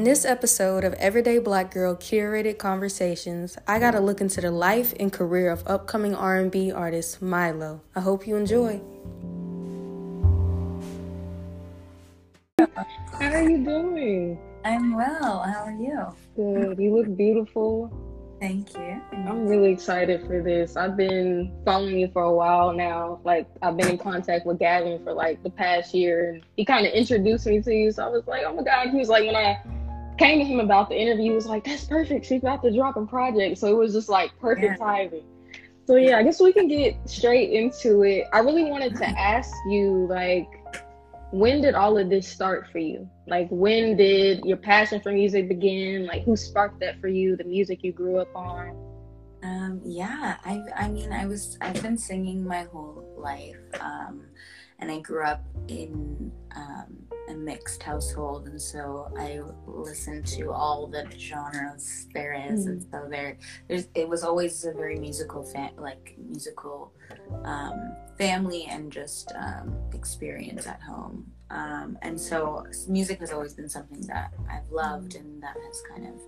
In this episode of Everyday Black Girl Curated Conversations, I got to look into the life and career of upcoming R&B artist Mighloe. I hope you enjoy. How are you doing? I'm well. How are you? Good. You look beautiful. Thank you. I'm really excited for this. I've been following you for a while now. Like I've been in contact with Gavin for like the past year and he kind of introduced me to you. So I was like, oh my God. He was like, when I came to him about the interview, he was like, that's perfect. She's about to drop a project. So it was just like perfect yeah. timing. So yeah, I guess we can get straight into it. I really wanted to ask you like when did all of this start for you? Like, when did your passion for music begin? Like, who sparked that for you? The music you grew up on? Um, yeah, I, I mean, I was, I've been singing my whole life. Um, and I grew up in um, a mixed household, and so I listened to all the genres there is, mm. and so there, there's, it was always a very musical, fa- like musical um, family and just um, experience at home. Um, and so music has always been something that I've loved, and that has kind of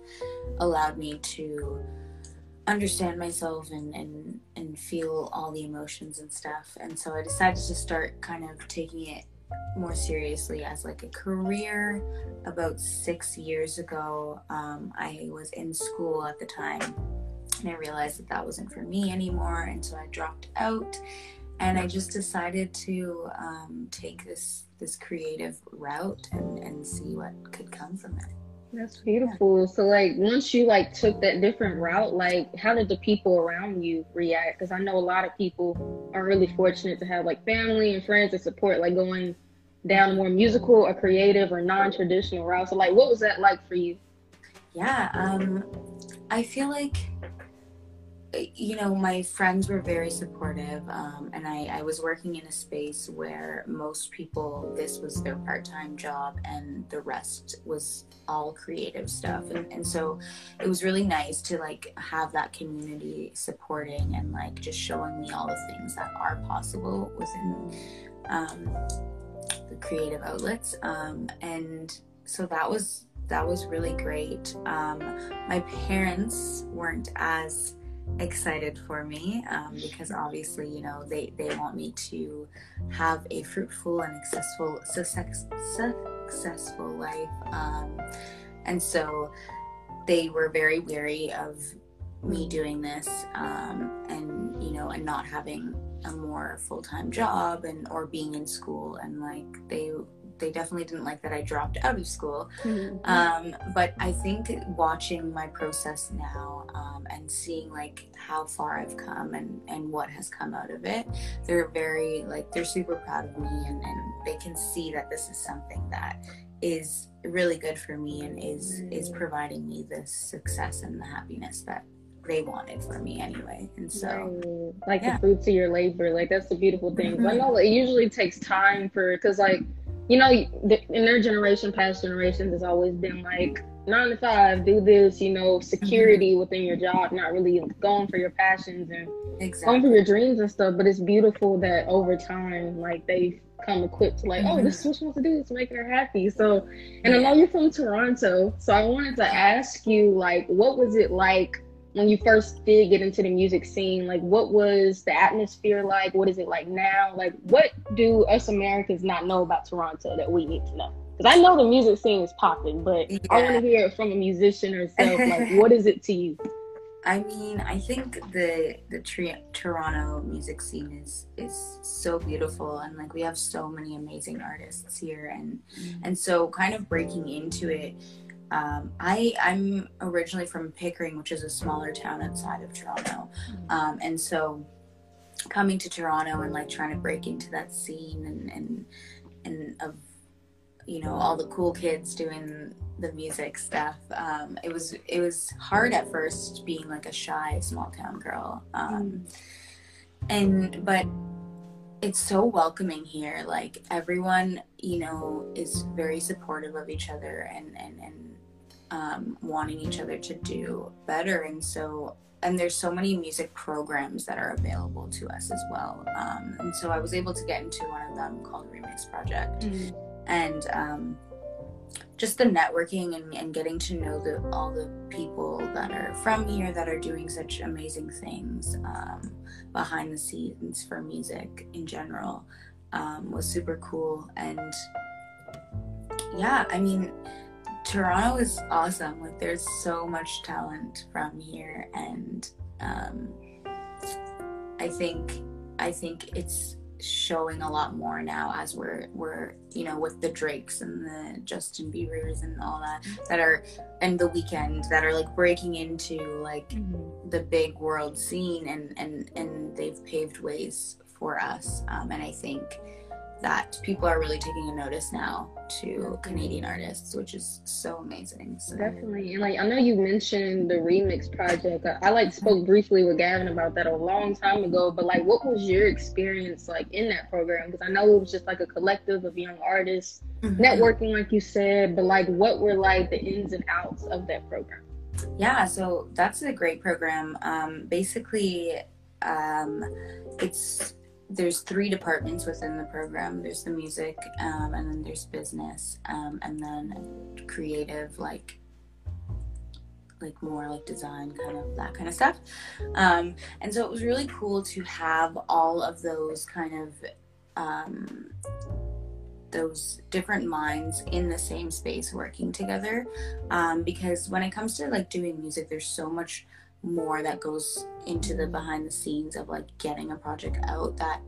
allowed me to understand myself and, and and feel all the emotions and stuff and so i decided to start kind of taking it more seriously as like a career about six years ago um, i was in school at the time and i realized that that wasn't for me anymore and so i dropped out and i just decided to um, take this this creative route and, and see what could come from it that's beautiful. So like once you like took that different route, like how did the people around you react? Because I know a lot of people are really fortunate to have like family and friends that support like going down more musical or creative or non-traditional route. So like what was that like for you? Yeah, um I feel like you know, my friends were very supportive, um, and I, I, was working in a space where most people, this was their part time job, and the rest was all creative stuff. And, and so it was really nice to like have that community supporting and like just showing me all the things that are possible within um, creative outlets. Um, and so that was that was really great. Um, my parents weren't as excited for me um, because obviously you know they they want me to have a fruitful and successful success, successful life um, and so they were very wary of me doing this um, and you know and not having a more full-time job and or being in school and like they they definitely didn't like that I dropped out of school. Mm-hmm. Um, but I think watching my process now um, and seeing like how far I've come and, and what has come out of it, they're very like they're super proud of me and, and they can see that this is something that is really good for me and is mm-hmm. is providing me the success and the happiness that they wanted for me anyway. And so, right. like yeah. the fruits of your labor, like that's the beautiful thing. Mm-hmm. I know it usually takes time for because like you know, in their generation, past generations, has always been like nine to five, do this, you know, security mm-hmm. within your job, not really going for your passions and exactly. going for your dreams and stuff. But it's beautiful that over time, like they've come equipped to like, mm-hmm. oh, this is what she wants to do. It's making her happy. So, and yeah. I know you're from Toronto, so I wanted to ask you, like, what was it like when you first did get into the music scene like what was the atmosphere like what is it like now like what do us americans not know about toronto that we need to know because i know the music scene is popping but yeah. i want to hear it from a musician herself like what is it to you I mean, I think the the tri- Toronto music scene is is so beautiful, and like we have so many amazing artists here, and mm-hmm. and so kind of breaking into it um, I I'm originally from Pickering, which is a smaller town outside of Toronto, mm-hmm. um, and so coming to Toronto and like trying to break into that scene and and and of you know all the cool kids doing the music stuff. Um, it was it was hard at first being like a shy small town girl, um, and but it's so welcoming here. Like everyone, you know, is very supportive of each other and and and um, wanting each other to do better. And so, and there's so many music programs that are available to us as well. Um, and so I was able to get into one of them called Remix Project. Mm-hmm. And um, just the networking and, and getting to know the all the people that are from here that are doing such amazing things um, behind the scenes for music in general um, was super cool and yeah i mean toronto is awesome like there's so much talent from here and um, i think i think it's showing a lot more now as we're we're you know with the Drakes and the Justin Biebers and all that that are and the Weeknd that are like breaking into like mm-hmm. the big world scene and and and they've paved ways for us um, and I think that people are really taking a notice now to Canadian artists, which is so amazing. So. Definitely, and like I know you mentioned the remix project. I, I, like spoke briefly with Gavin about that a long time ago. But like, what was your experience like in that program? Because I know it was just like a collective of young artists mm-hmm. networking, like you said. But like, what were like the ins and outs of that program? Yeah, so that's a great program. Um, basically, um, it's there's three departments within the program. There's the music um, and then there's business um, and then creative like like more like design kind of that kind of stuff. Um, and so it was really cool to have all of those kind of um, those different minds in the same space working together. Um, because when it comes to like doing music there's so much more that goes into the behind the scenes of like getting a project out that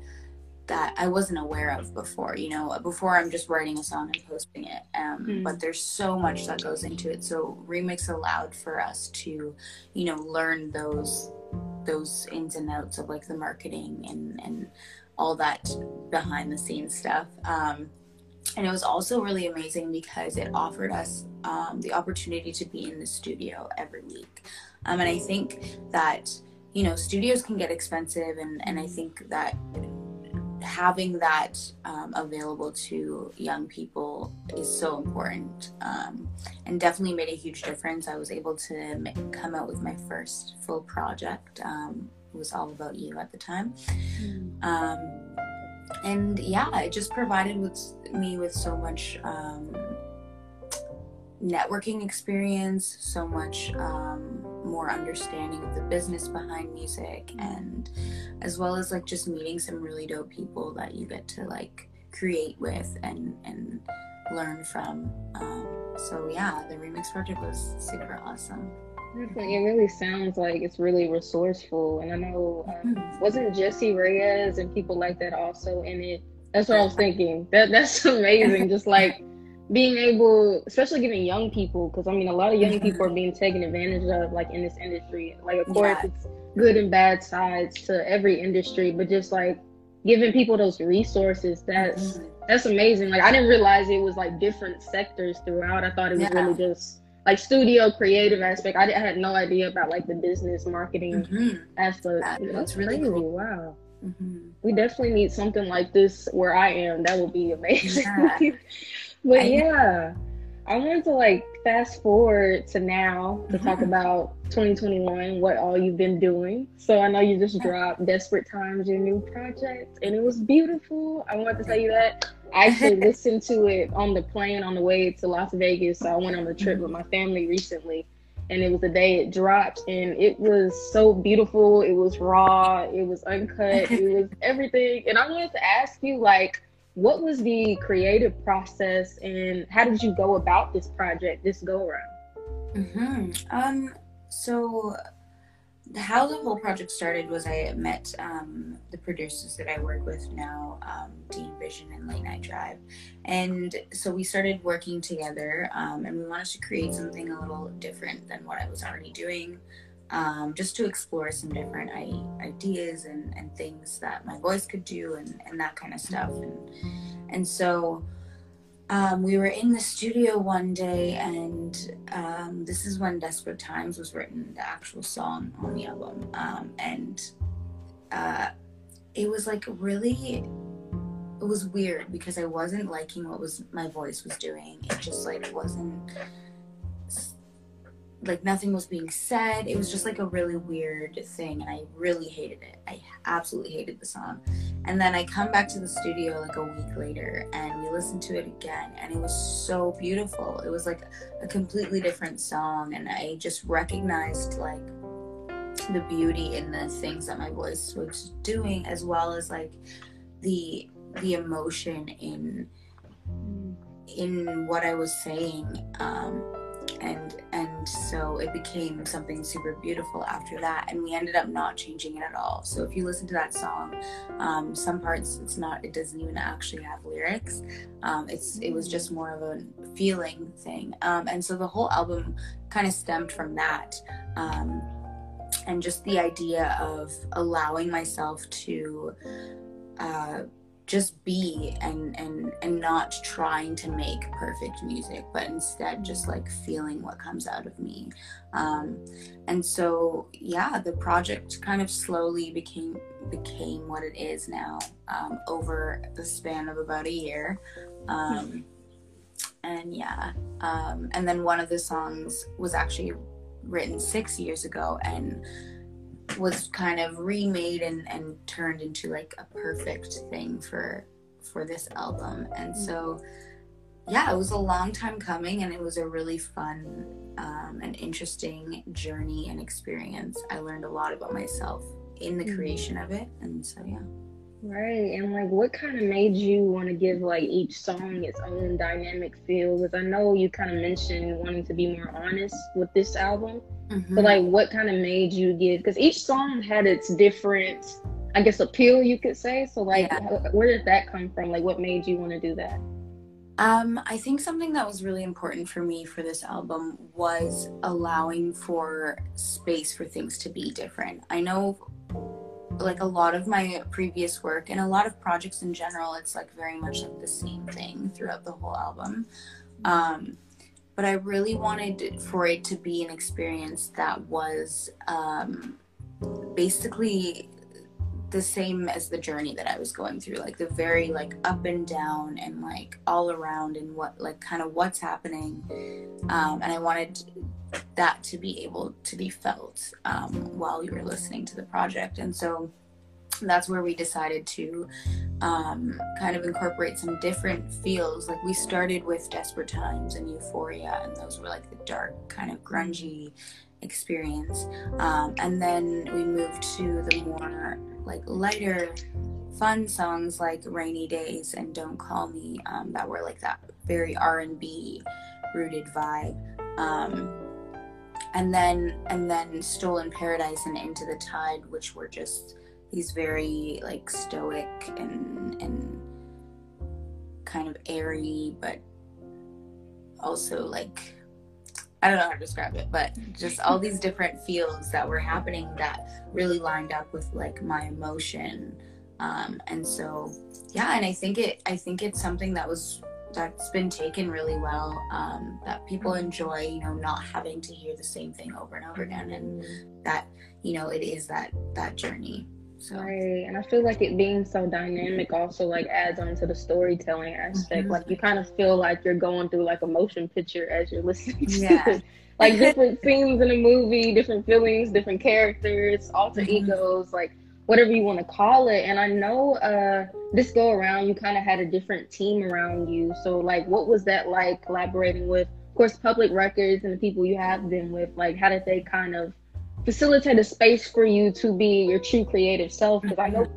that I wasn't aware of before. You know, before I'm just writing a song and posting it. Um, mm. But there's so much that goes into it. So remix allowed for us to, you know, learn those those ins and outs of like the marketing and and all that behind the scenes stuff. Um, and it was also really amazing because it offered us um, the opportunity to be in the studio every week. Um, and I think that, you know, studios can get expensive. And, and I think that having that um, available to young people is so important um, and definitely made a huge difference. I was able to make, come out with my first full project. Um, it was all about you at the time. Mm. and yeah, it just provided with me with so much um, networking experience, so much um, more understanding of the business behind music, and as well as like just meeting some really dope people that you get to like create with and and learn from. Um, so yeah, the remix project was super awesome. It really sounds like it's really resourceful, and I know um, mm-hmm. wasn't Jessie Reyez and people like that also in it. That's what I was thinking. That that's amazing. Just like being able, especially giving young people, because I mean, a lot of young people are being taken advantage of, like in this industry. Like, of course, yeah. it's good and bad sides to every industry, but just like giving people those resources, that's mm-hmm. that's amazing. Like, I didn't realize it was like different sectors throughout. I thought it was yeah. really just like studio creative aspect. I, I, had no idea about like the business marketing mm-hmm. aspect. That, that's really crazy. Cool. Wow. Mm-hmm. We definitely need something like this where I am. That would be amazing. Yeah. But I, yeah, I wanted to like fast forward to now to talk mm-hmm. about 2021, what all you've been doing. So I know you just dropped Desperate Times, your new project, and it was beautiful. I wanted to tell you that. I actually listened to it on the plane on the way to Las Vegas. So I went on a trip with my family recently, and it was the day it dropped, and it was so beautiful. It was raw, it was uncut, it was everything. And I wanted to ask you, like, what was the creative process and how did you go about this project this go around mm-hmm. um so how the whole project started was i met um, the producers that i work with now um, dean vision and late night drive and so we started working together um, and we wanted to create something a little different than what i was already doing um, just to explore some different ideas and, and things that my voice could do and, and that kind of stuff. And, and so um, we were in the studio one day, and um, this is when Desperate Times was written, the actual song on the album. Um, and uh, it was like really it was weird because I wasn't liking what was my voice was doing. It just like wasn't like nothing was being said. It was just like a really weird thing, and I really hated it. I absolutely hated the song. and then I come back to the studio like a week later and we listen to it again and it was so beautiful. It was like a completely different song and I just recognized like the beauty in the things that my voice was doing as well as like the the emotion in in what I was saying. Um and and so it became something super beautiful after that and we ended up not changing it at all. So if you listen to that song um, some parts it's not it doesn't even actually have lyrics. Um, it's it was just more of a feeling thing. Um, and so the whole album kind of stemmed from that um, and just the idea of allowing myself to uh, just be and and and not trying to make perfect music but instead just like feeling what comes out of me. Um, and so yeah the project kind of slowly became became what it is now um, over the span of about a year. Um, and yeah um, and then one of the songs was actually written six years ago and was kind of remade and, and turned into like a perfect thing for for this album. And so yeah it was a long time coming and it was a really fun um, and interesting journey and experience. I learned a lot about myself in the creation of it and so yeah Right. And like what kind of made you want to give like each song its own dynamic feel? Because I know you kind of mentioned wanting to be more honest with this album. Mm-hmm. But like what kind of made you give because each song had its different I guess appeal you could say. So like yeah. where did that come from? Like what made you want to do that? Um, I think something that was really important for me for this album was allowing for space for things to be different. I know like a lot of my previous work and a lot of projects in general it's like very much like the same thing throughout the whole album. Um, but i really wanted for it to be an experience that was um, basically the same as the journey that i was going through like the very like up and down and like all around and what like kind of what's happening. Um, and i wanted that to be able to be felt um, while you were listening to the project. And so that's where we decided to um, kind of incorporate some different feels. Like we started with Desperate Times and Euphoria, and those were like the dark, kind of grungy experience. Um, and then we moved to the more like lighter, fun songs like Rainy Days and Don't Call Me um, that were like that very R&B rooted vibe. And then and then stolen paradise and into the tide which were just these very like stoic and and kind of airy but also like I don't know how to describe it, but just all these different feels that were happening that really lined up with like my emotion. Um, and so, yeah, and I think it, I think it's something that was that's been taken really well. Um, that people enjoy, you know, not having to hear the same thing over and over again, and that you know it is that that journey. So. Right, and I feel like it being so dynamic also like adds on to the storytelling aspect. Mm-hmm. Like you kind of feel like you're going through like a motion picture as you're listening to yeah. it. Like different scenes in a movie, different feelings, different characters, alter mm-hmm. egos, like whatever you want to call it. And I know uh, this go around, you kind of had a different team around you. So, like, what was that like collaborating with, of course, Public Records and the people you have been with? Like, how did they kind of facilitate a space for you to be your true creative self? Because I know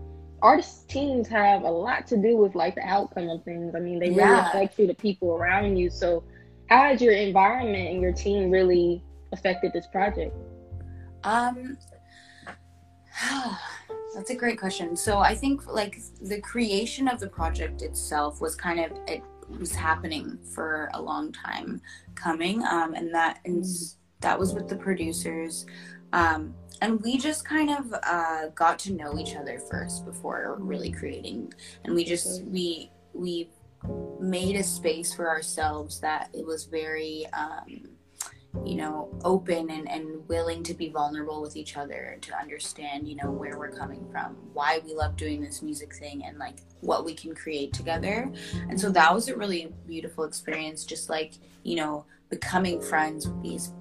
artist teams have a lot to do with like the outcome of things. I mean, they really yeah. affect you, the people around you. So, how has your environment and your team really affected this project? Um, That's a great question. So I think like the creation of the project itself was kind of it was happening for a long time coming, um, and that and that was with the producers, um, and we just kind of uh, got to know each other first before really creating, and we just we we made a space for ourselves that it was very. Um, you know open and, and willing to be vulnerable with each other to understand you know where we're coming from why we love doing this music thing and like what we can create together and so that was a really beautiful experience just like you know becoming friends with these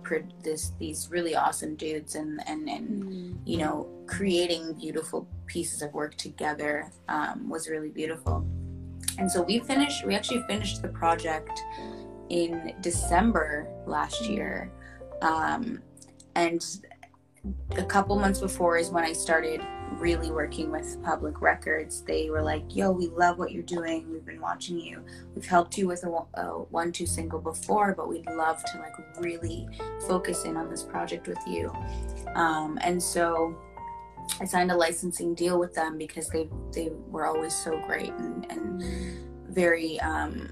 this these really awesome dudes and and and mm. you know creating beautiful pieces of work together um, was really beautiful and so we finished we actually finished the project in december last year. Um, and a couple months before is when i started really working with public records. They were like yo we love what you're doing. We've been watching you. We've helped you with a, a one two single before but we'd love to like really focus in on this project with you. Um, and so i signed a licensing deal with them because they they were always so great and, and very um,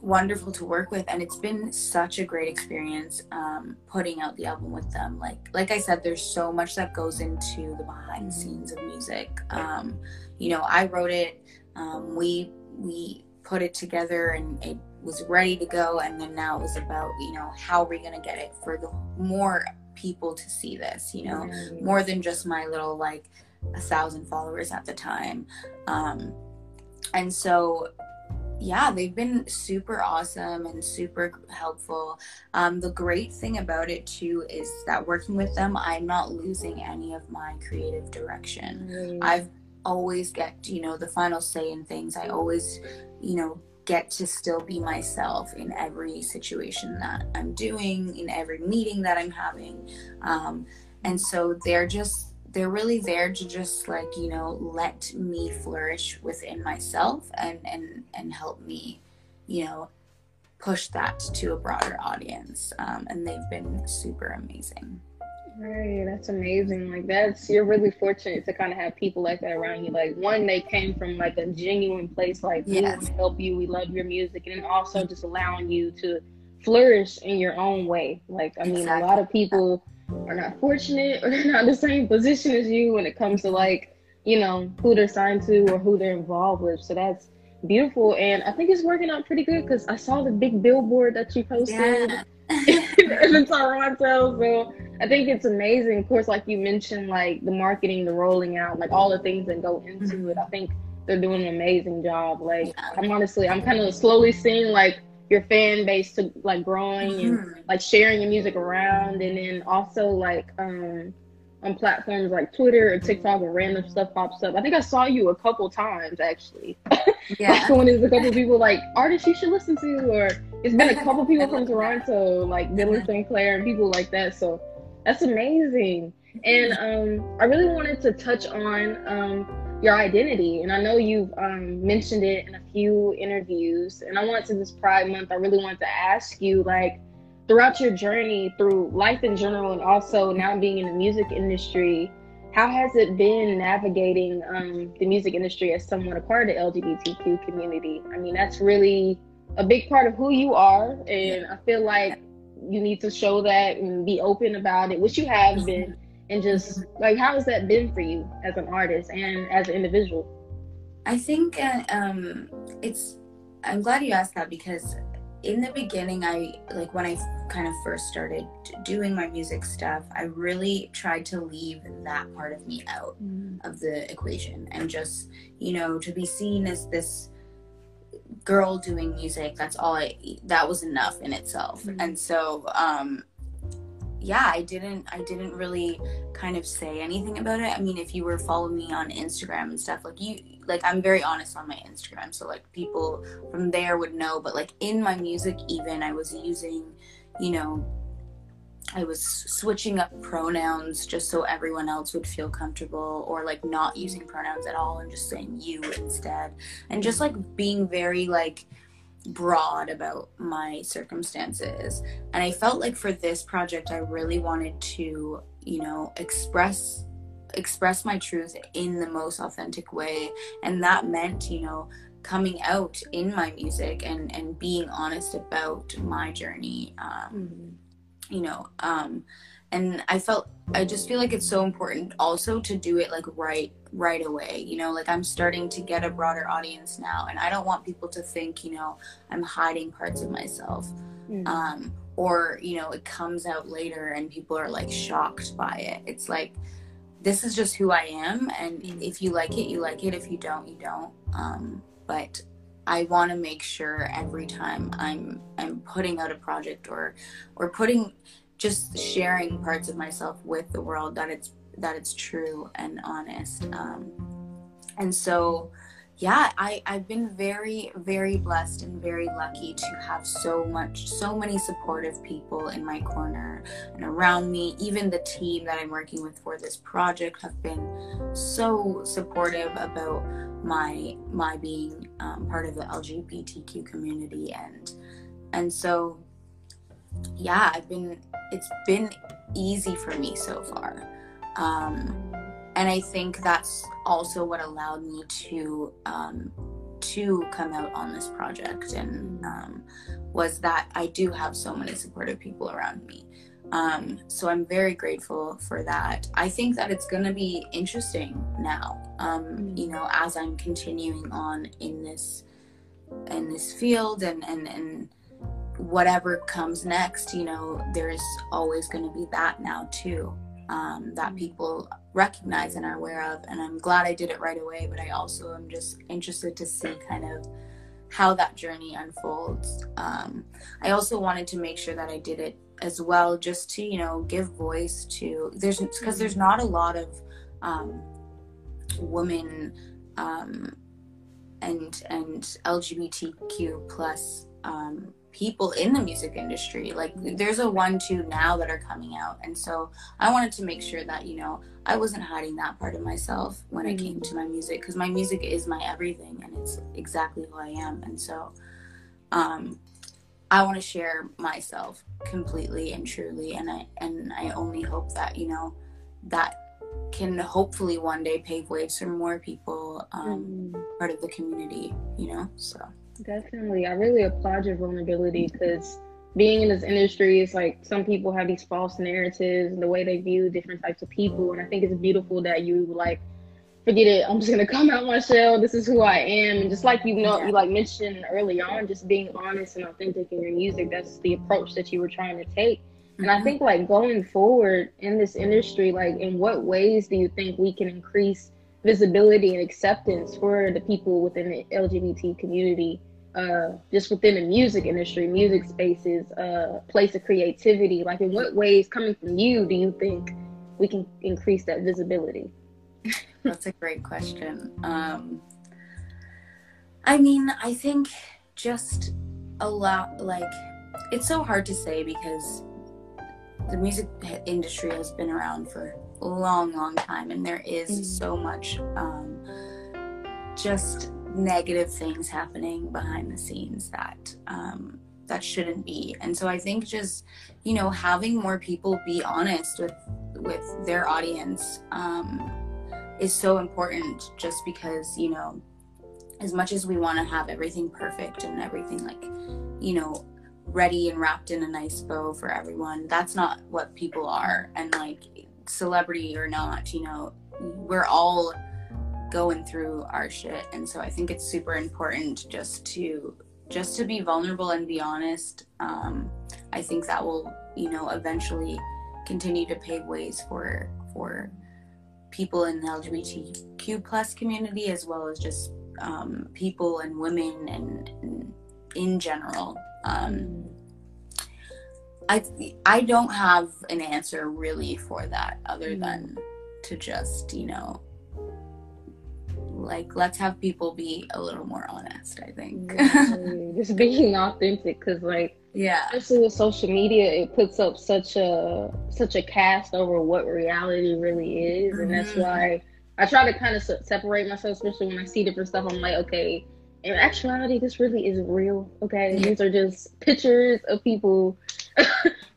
wonderful to work with and it's been such a great experience um, putting out the album with them. Like like i said there's so much that goes into the behind the scenes of music. Um, you know i wrote it um, we we put it together and it was ready to go and then now it was about you know how are we going to get it for the more people to see this you know? Mm-hmm. more than just my little like a thousand followers at the time. Um, and so yeah, they've been super awesome and super helpful. Um, the great thing about it too is that working with them, I'm not losing any of my creative direction. Mm. I've always get you know the final say in things. I always, you know, get to still be myself in every situation that I'm doing, in every meeting that I'm having, um, and so they're just they're really there to just like you know let me flourish within myself and and and help me you know push that to a broader audience um, and they've been super amazing Right, that's amazing. Like that's you're really fortunate to kind of have people like that around you. Like one, they came from like a genuine place, like yes. we want to help you, we love your music, and then also just allowing you to flourish in your own way. Like I mean, exactly. a lot of people are not fortunate or they're not in the same position as you when it comes to like, you know, who they're signed to or who they're involved with. So that's beautiful. And I think it's working out pretty good because I saw the big billboard that you posted yeah. in Toronto. So I think it's amazing. Of course, like you mentioned, like the marketing, the rolling out, like all the things that go into mm-hmm. it. I think they're doing an amazing job. Like yeah. I'm honestly, I'm kind of slowly seeing like your fan base to like growing mm-hmm. and like sharing your music around and then also like um on platforms like Twitter or TikTok and random stuff pops up. I think I saw you a couple times actually. Yeah. like when there's a couple people like artists you should listen to or it's been a couple people from Toronto, like Dylan Sinclair and people like that. So that's amazing. And um I really wanted to touch on um your identity. And I know you've um, mentioned it in a few interviews. And I want to this Pride Month, I really want to ask you, like, throughout your journey through life in general, and also now being in the music industry, how has it been navigating um, the music industry as someone a part of the LGBTQ community? I mean, that's really a big part of who you are, and I feel like you need to show that and be open about it, which you have been and just like how has that been for you as an artist and as an individual i think uh, um it's i'm glad you asked that because in the beginning i like when i kind of first started doing my music stuff i really tried to leave that part of me out mm. of the equation and just you know to be seen as this girl doing music that's all i that was enough in itself mm. and so um yeah i didn't i didn't really kind of say anything about it i mean if you were following me on instagram and stuff like you like i'm very honest on my instagram so like people from there would know but like in my music even i was using you know I was switching up pronouns just so everyone else would feel comfortable, or like not using pronouns at all and just saying you instead. And just like being very like broad about my circumstances. And I felt like for this project, I really wanted to, you know, express express my truth in the most authentic way and that meant you know coming out in my music and and being honest about my journey um mm-hmm. you know um and i felt i just feel like it's so important also to do it like right right away you know like i'm starting to get a broader audience now and i don't want people to think you know i'm hiding parts of myself mm. um or you know it comes out later and people are like shocked by it it's like this is just who i am and mm. if you like it you like it if you don't you don't um but I want to make sure every time I'm I'm putting out a project or or putting just sharing parts of myself with the world that it's that it's true and honest. Um, and so yeah, I, I've been very, very blessed and very lucky to have so much, so many supportive people in my corner and around me. Even the team that I'm working with for this project have been so supportive about my my being um, part of the LGBTQ community and and so yeah, I've been it's been easy for me so far. Um, and I think that's also what allowed me to um, to come out on this project and um, was that I do have so many supportive people around me. Um, so I'm very grateful for that. I think that it's going to be interesting now. Um, mm. you know, as I'm continuing on in this in this field and and and whatever comes next, you know, there's always going to be that now too um, that people recognize and are aware of. And I'm glad I did it right away, but I also am just interested to see kind of how that journey unfolds. Um, I also wanted to make sure that I did it as well, just to, you know, give voice to, there's, because there's not a lot of um, women um, and, and LGBTQ plus um, people in the music industry. Like there's a one two now that are coming out. And so I wanted to make sure that, you know, I wasn't hiding that part of myself when mm-hmm. it came to my music because my music is my everything and it's exactly who I am. And so um I want to share myself completely and truly and I and I only hope that, you know, that can hopefully one day pave ways for more people um, mm. part of the community, you know. So Definitely. I really applaud your vulnerability because being in this industry is like some people have these false narratives and the way they view different types of people. And I think it's beautiful that you like forget it. I'm just gonna come out my shell. This is who I am. And just like you know, you like mentioned early on, just being honest and authentic in your music. That's the approach that you were trying to take. And I mm-hmm. think like going forward in this industry, like in what ways do you think we can increase visibility and acceptance for the people within the LGBT community, uh, just within the music industry, music spaces, uh, place of creativity. Like, in what ways, coming from you, do you think we can increase that visibility? That's a great question. Um, I mean, I think just a lot, like, it's so hard to say because the music industry has been around for a long, long time, and there is mm-hmm. so much um, just negative things happening behind the scenes that um, that shouldn't be. And so I think just you know having more people be honest with with their audience um, is so important. Just because you know, as much as we want to have everything perfect and everything like you know ready and wrapped in a nice bow for everyone that's not what people are and like celebrity or not, you know, we're all going through our shit. And so I think it's super important just to just to be vulnerable and be honest. Um, I think that will, you know, eventually continue to pave ways for for people in the LGBTQ plus community as well as just um, people and women and, and in general. Um, I I don't have an answer really for that other mm. than to just you know like let's have people be a little more honest i think just being authentic because like yeah especially with social media it puts up such a such a cast over what reality really is mm-hmm. and that's mm-hmm. why i try to kind of separate myself especially when i see different stuff i'm like okay in actuality this really is real okay yeah. these are just pictures of people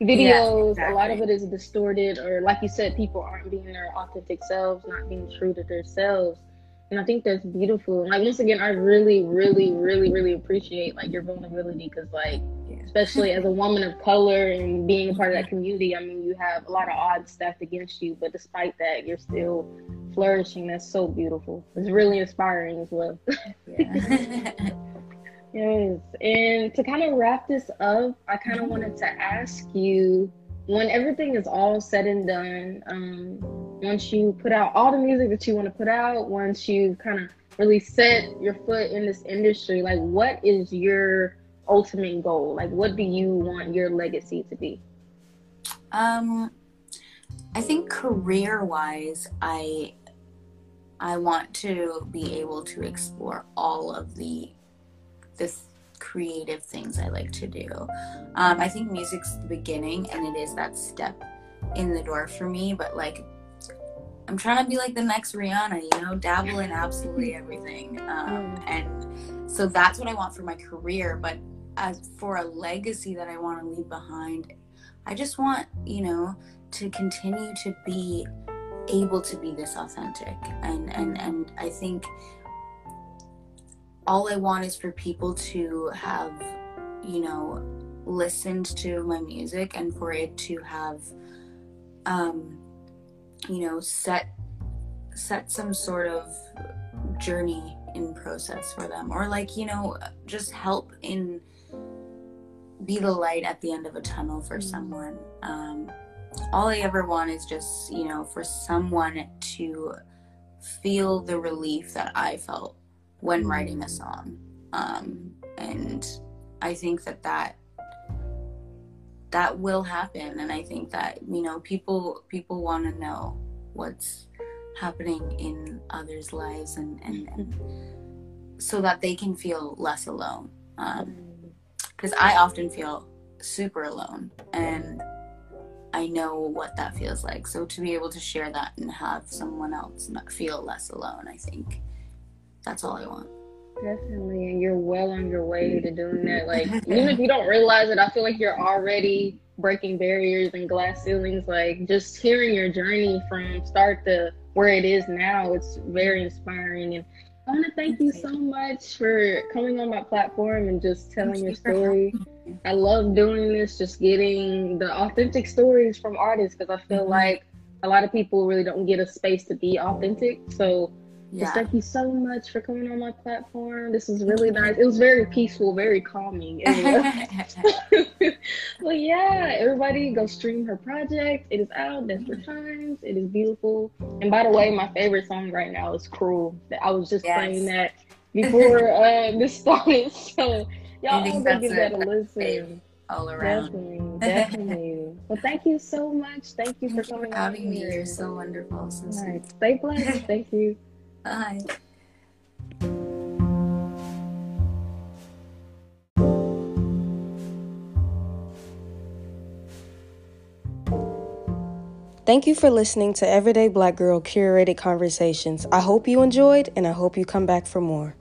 videos yeah, exactly. a lot of it is distorted or like you said people aren't being their authentic selves not being true to themselves and i think that's beautiful. Like once again i really really really really appreciate like your vulnerability because like yeah. especially as a woman of color and being a part of that community i mean you have a lot of odds stacked against you but despite that you're still flourishing. That's so beautiful. It's really inspiring as well. Yeah. Yes, and to kind of wrap this up, I kind of wanted to ask you when everything is all said and done, um, once you put out all the music that you want to put out, once you kind of really set your foot in this industry, like what is your ultimate goal? Like what do you want your legacy to be? Um I think career wise I I want to be able to explore all of the the creative things I like to do. Um, I think music's the beginning and it is that step in the door for me, but like I'm trying to be like the next Rihanna, you know, dabble in absolutely everything. Um, mm. and so that's what I want for my career. But as for a legacy that I want to leave behind, I just want, you know, to continue to be able to be this authentic. And and and I think all I want is for people to have, you know, listened to my music and for it to have um you know set set some sort of journey in process for them or like you know just help in be the light at the end of a tunnel for mm-hmm. someone um, all i ever want is just you know for someone to feel the relief that i felt when writing a song. Um, and i think that that that will happen. And i think that you know people people want to know what's happening in others lives and and, and so that they can feel less alone. Because um, i often feel super alone and i know what that feels like. So to be able to share that and have someone else not feel less alone i think that's all i want Definitely, and you're well on your way to doing that. Like, even if you don't realize it, I feel like you're already breaking barriers and glass ceilings. Like, just hearing your journey from start to where it is now, it's very inspiring. And I want to thank you so much for coming on my platform and just telling your story. I love doing this, just getting the authentic stories from artists because I feel mm-hmm. like a lot of people really don't get a space to be authentic. So yeah. Just thank you so much for coming on my platform. This was really nice. It was very peaceful, very calming. well, yeah, everybody go stream her project. It is out, Desperate Times. It is beautiful. And by the way, my favorite song right now is Cruel. I was just yes. playing that before uh, this started. So y'all all go give that a listen. All around. Definitely, definitely. well, thank you so much. Thank you thank for coming for having me. You're so wonderful. So right. Stay blessed. thank you. Bye. Thank you for listening to Everyday Black Girl Curated Conversations. I hope you enjoyed and I hope you come back for more.